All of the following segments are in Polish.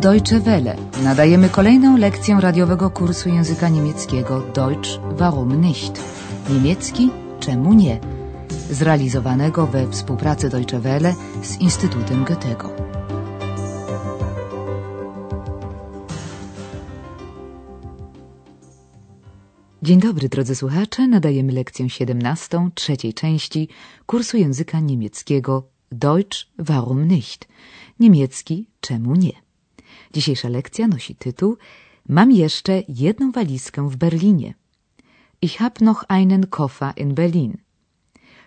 Deutsche Welle. Nadajemy kolejną lekcję radiowego kursu języka niemieckiego Deutsch warum nicht? Niemiecki czemu nie? Zrealizowanego we współpracy Deutsche Welle z Instytutem Goethego. Dzień dobry drodzy słuchacze, nadajemy lekcję 17 trzeciej części kursu języka niemieckiego Deutsch warum nicht? Niemiecki czemu nie? Dzisiejsza lekcja nosi tytuł Mam jeszcze jedną walizkę w Berlinie. Ich hab noch einen Koffer in Berlin.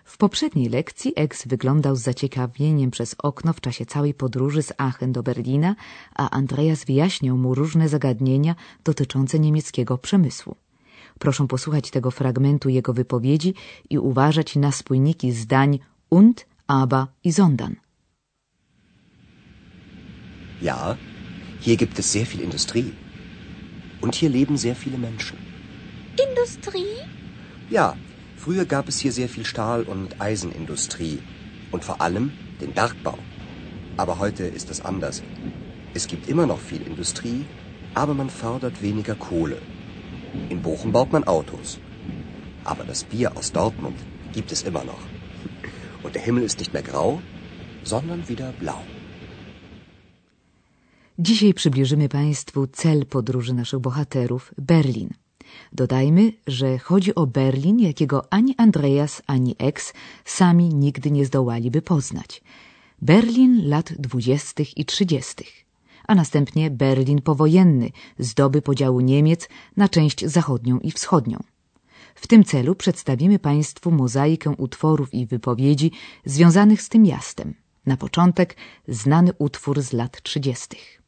W poprzedniej lekcji Ex wyglądał z zaciekawieniem przez okno w czasie całej podróży z Aachen do Berlina, a Andreas wyjaśniał mu różne zagadnienia dotyczące niemieckiego przemysłu. Proszę posłuchać tego fragmentu jego wypowiedzi i uważać na spójniki zdań und, aber i sondern. Ja, hier gibt es sehr viel Industrie. Und hier leben sehr viele Menschen. Industrie? Ja, früher gab es hier sehr viel Stahl- und Eisenindustrie. Und vor allem den Bergbau. Aber heute ist es anders. Es gibt immer noch viel Industrie, aber man fördert weniger Kohle. In Bochum baut man Autos. Aber das Bier aus Dortmund gibt es immer noch. Und der Himmel ist nicht mehr grau, sondern wieder blau. Dzisiaj przybliżymy Państwu cel podróży naszych bohaterów Berlin. Dodajmy, że chodzi o Berlin, jakiego ani Andreas, ani Ex sami nigdy nie zdołaliby poznać. Berlin lat dwudziestych i trzydziestych, a następnie Berlin powojenny z doby podziału Niemiec na część zachodnią i wschodnią. W tym celu przedstawimy Państwu mozaikę utworów i wypowiedzi związanych z tym miastem. Na początek znany utwór z lat trzydziestych.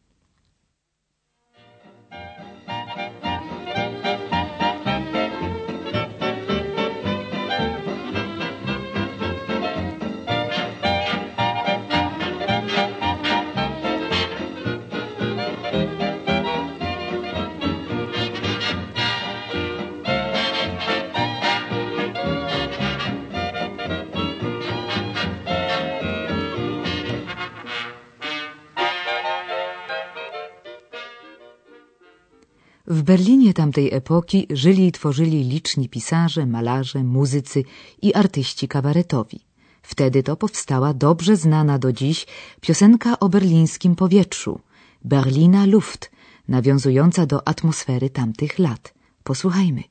W Berlinie tamtej epoki żyli i tworzyli liczni pisarze, malarze, muzycy i artyści kabaretowi. Wtedy to powstała dobrze znana do dziś piosenka o berlińskim powietrzu Berlina Luft, nawiązująca do atmosfery tamtych lat. Posłuchajmy.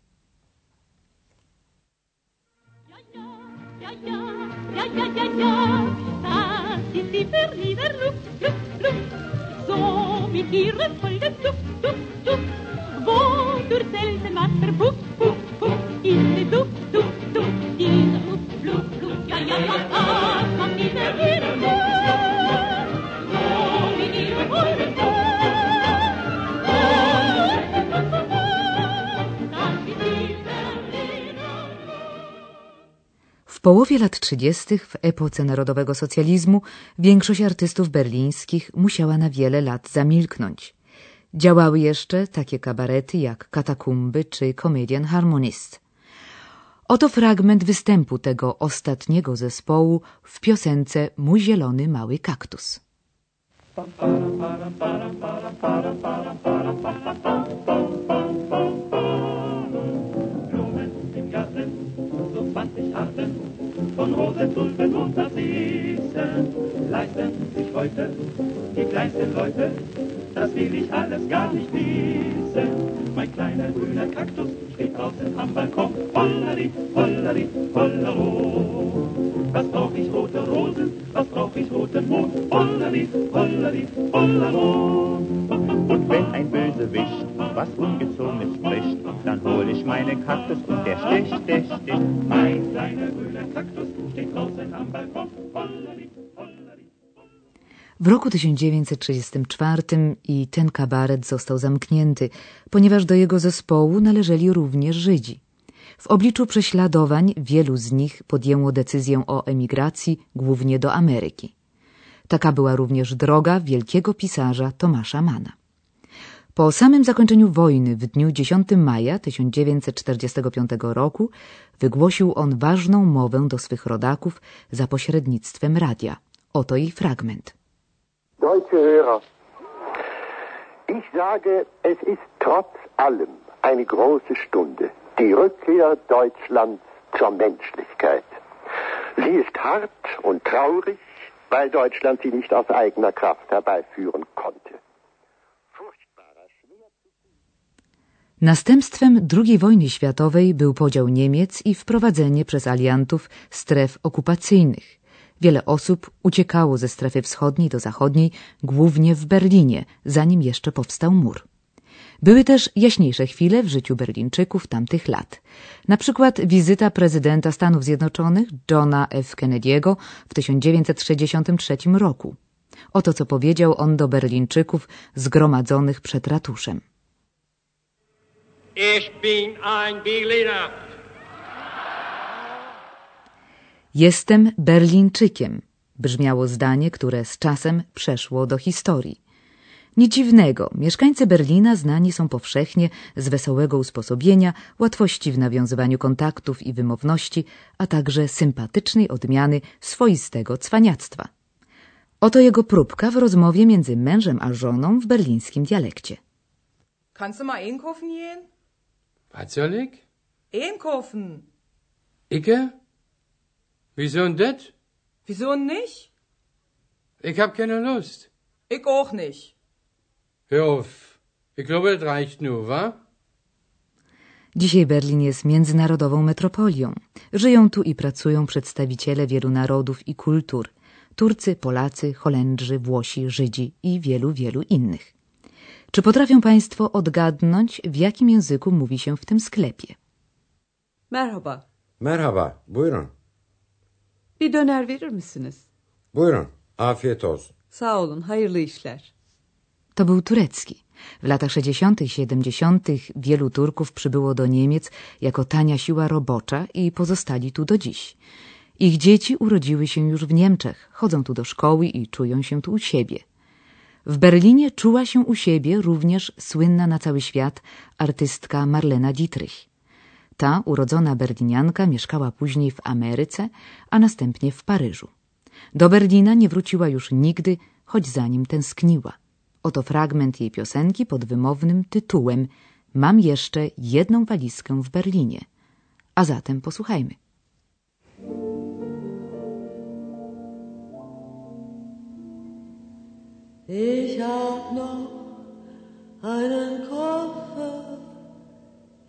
Ja, ja, ja, ja, das ist die Berliner Luft, Luft, Luft, ja, ja, ja, W połowie lat 30. w epoce narodowego socjalizmu większość artystów berlińskich musiała na wiele lat zamilknąć. Działały jeszcze takie kabarety jak Katakumby czy Comedian Harmonist. Oto fragment występu tego ostatniego zespołu w piosence Mój zielony mały kaktus. Blumen im Garten, so 20 Arten von Tulpen und Narzissen leisten sich heute die kleinsten Leute. Das will ich alles gar nicht wissen. Mein kleiner grüner Kaktus steht draußen am Balkon. Hollari, hollari, hollero. Was brauch ich rote Rosen? Was brauch ich roten Mond? Hollari, hollari, hollero. Und wenn ein Bösewicht was Ungezogenes spricht, dann hol ich meinen Kaktus und der sticht, der sticht. Mein kleiner grüner Kaktus steht draußen am Balkon. W roku 1934 i ten kabaret został zamknięty, ponieważ do jego zespołu należeli również Żydzi. W obliczu prześladowań wielu z nich podjęło decyzję o emigracji głównie do Ameryki. Taka była również droga wielkiego pisarza Tomasza Mana. Po samym zakończeniu wojny w dniu 10 maja 1945 roku wygłosił on ważną mowę do swych rodaków za pośrednictwem radia. Oto jej fragment. Deutsche Hörer, Ich sage, es ist trotz allem eine große Stunde. Die Rückkehr Deutschlands zur Menschlichkeit. Sie ist hart und traurig, weil Deutschland sie nicht aus eigener Kraft herbeiführen konnte. Następstwem II wojny światowej był podział Niemiec i wprowadzenie przez aliantów stref okupacyjnych. Wiele osób uciekało ze strefy wschodniej do zachodniej, głównie w Berlinie, zanim jeszcze powstał mur. Były też jaśniejsze chwile w życiu Berlińczyków tamtych lat. Na przykład wizyta prezydenta Stanów Zjednoczonych Johna F. Kennedy'ego w 1963 roku. Oto co powiedział on do Berlińczyków zgromadzonych przed ratuszem. Ich bin ein Berliner. Jestem Berlińczykiem, brzmiało zdanie, które z czasem przeszło do historii. Nic dziwnego, mieszkańcy Berlina znani są powszechnie z wesołego usposobienia, łatwości w nawiązywaniu kontaktów i wymowności, a także sympatycznej odmiany swoistego cwaniactwa. Oto jego próbka w rozmowie między mężem a żoną w berlińskim dialekcie. Kannst du mal einkaufen gehen? Was soll ich? Einkaufen. Icke? Wieso das? Wieso nicht? Ich hab keine Lust. Ich auch nicht. Hör auf. Ich glaube, das reicht nur, wa? Dzisiaj Berlin jest międzynarodową metropolią. Żyją tu i pracują przedstawiciele wielu narodów i kultur. Turcy, Polacy, Holendrzy, Włosi, Żydzi i wielu, wielu innych. Czy potrafią Państwo odgadnąć, w jakim języku mówi się w tym sklepie? Merhaba. Merhaba, buyurun. Bir döner verir misiniz? Buyurun, afiyet olsun. Sağ olun, hayırlı işler. To był turecki. W latach 60. i 70. wielu Turków przybyło do Niemiec jako tania siła robocza i pozostali tu do dziś. Ich dzieci urodziły się już w Niemczech, chodzą tu do szkoły i czują się tu u siebie. W Berlinie czuła się u siebie również słynna na cały świat artystka Marlena Dietrich. Ta urodzona berlinianka mieszkała później w Ameryce, a następnie w Paryżu. Do Berlina nie wróciła już nigdy, choć za nim tęskniła. Oto fragment jej piosenki pod wymownym tytułem Mam jeszcze jedną walizkę w Berlinie. A zatem posłuchajmy. Ich hab noch einen Koffer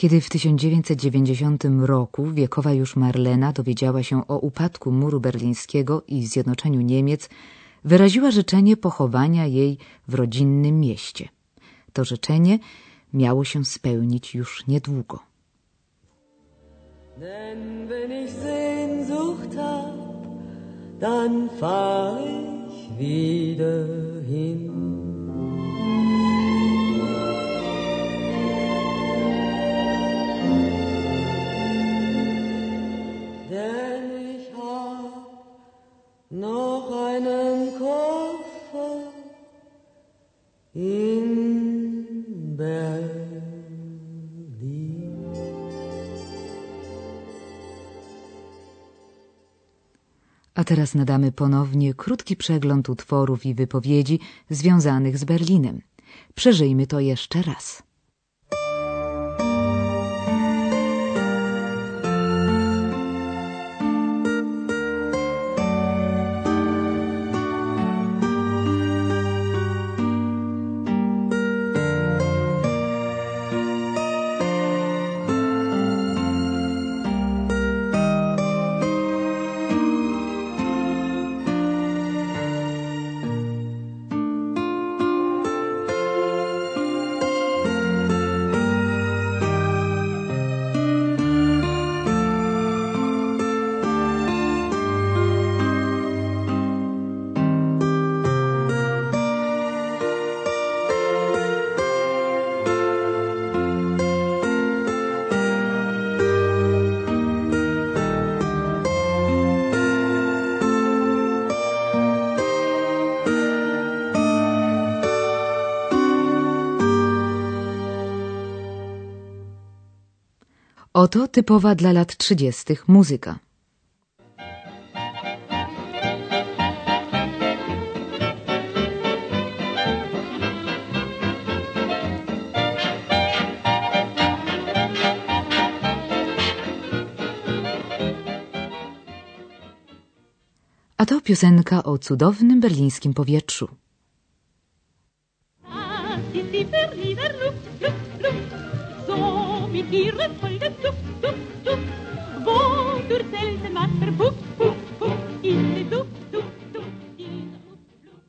Kiedy w 1990 roku wiekowa już Marlena dowiedziała się o upadku muru berlińskiego i zjednoczeniu Niemiec, wyraziła życzenie pochowania jej w rodzinnym mieście. To życzenie miało się spełnić już niedługo. Denn wenn ich Sehnsucht hab, dann fahr ich wieder hin. Noch einen Koffer in Berlin. A teraz nadamy ponownie krótki przegląd utworów i wypowiedzi związanych z Berlinem. Przeżyjmy to jeszcze raz. Oto typowa dla lat trzydziestych muzyka. A to piosenka o cudownym berlińskim powietrzu. So mit ihrem vollen Duft, Duft, Duft. Wodurch selten was. Diese Duft, Duft, Duft. Dieser Luft, Luft.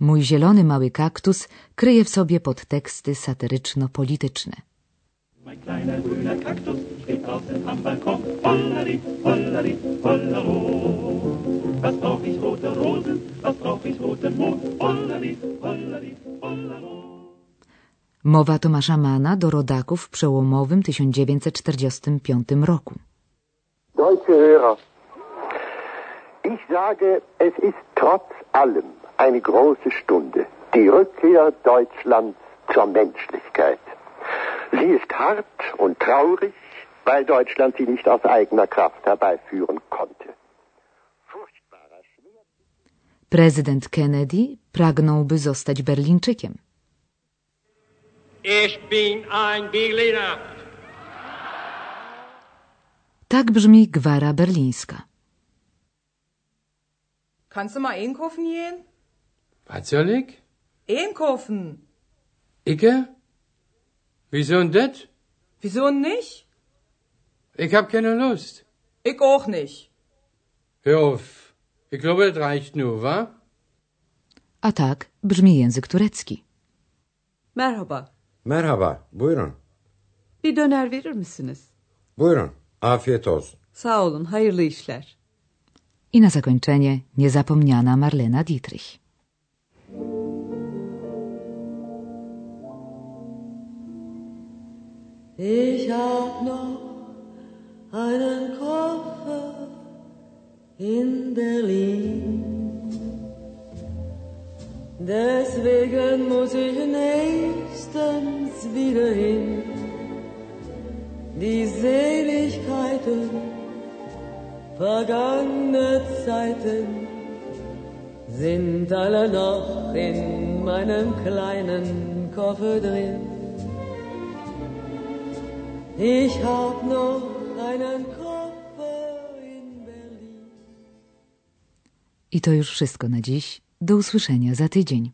Mój zielony mały kaktus kryje w sobie podteksty satyryczno-polityczne. Mein kleiner grüner Kaktus steht draußen am Balkon. Hollari, hollari, hollero. Was brauch ich rote Rosen, was brauch ich roten Mond. Hollari, hollari. Mowa Tomasza Mana do rodaków w przełomowym 1945 roku. Deutsche Hörer, ich sage, es ist trotz allem eine große Stunde, die Rückkehr Deutschlands zur Menschlichkeit. Sie ist hart und traurig, weil Deutschland sie nicht aus eigener Kraft herbeiführen konnte. Prezydent Kennedy pragnąłby zostać Berlińczykiem. Ich bin ein Berliner. Tak brzmi gwara berlińska. Kannst du mal einkaufen gehen? Was soll ich? Einkaufen. Icke? Wieso denn das? Wieso nicht? Ich hab keine Lust. Ich auch nicht. Hör auf. Ich glaube, das reicht nur, wa? A tak brzmi język turecki. Merhaba. Merhaba, buyurun. Bir döner verir misiniz? Buyurun, afiyet olsun. Sağ olun, hayırlı işler. I na zakończenie niezapomniana Marlena Dietrich. Ich hab noch einen Koffer in Berlin. Deswegen muss ich wieder hin. Die Seligkeiten vergangene Zeiten sind alle noch in meinem kleinen Koffer drin. Ich hab noch einen Koffer in Berlin. I to już wszystko na dziś. Do usłyszenia za tydzień.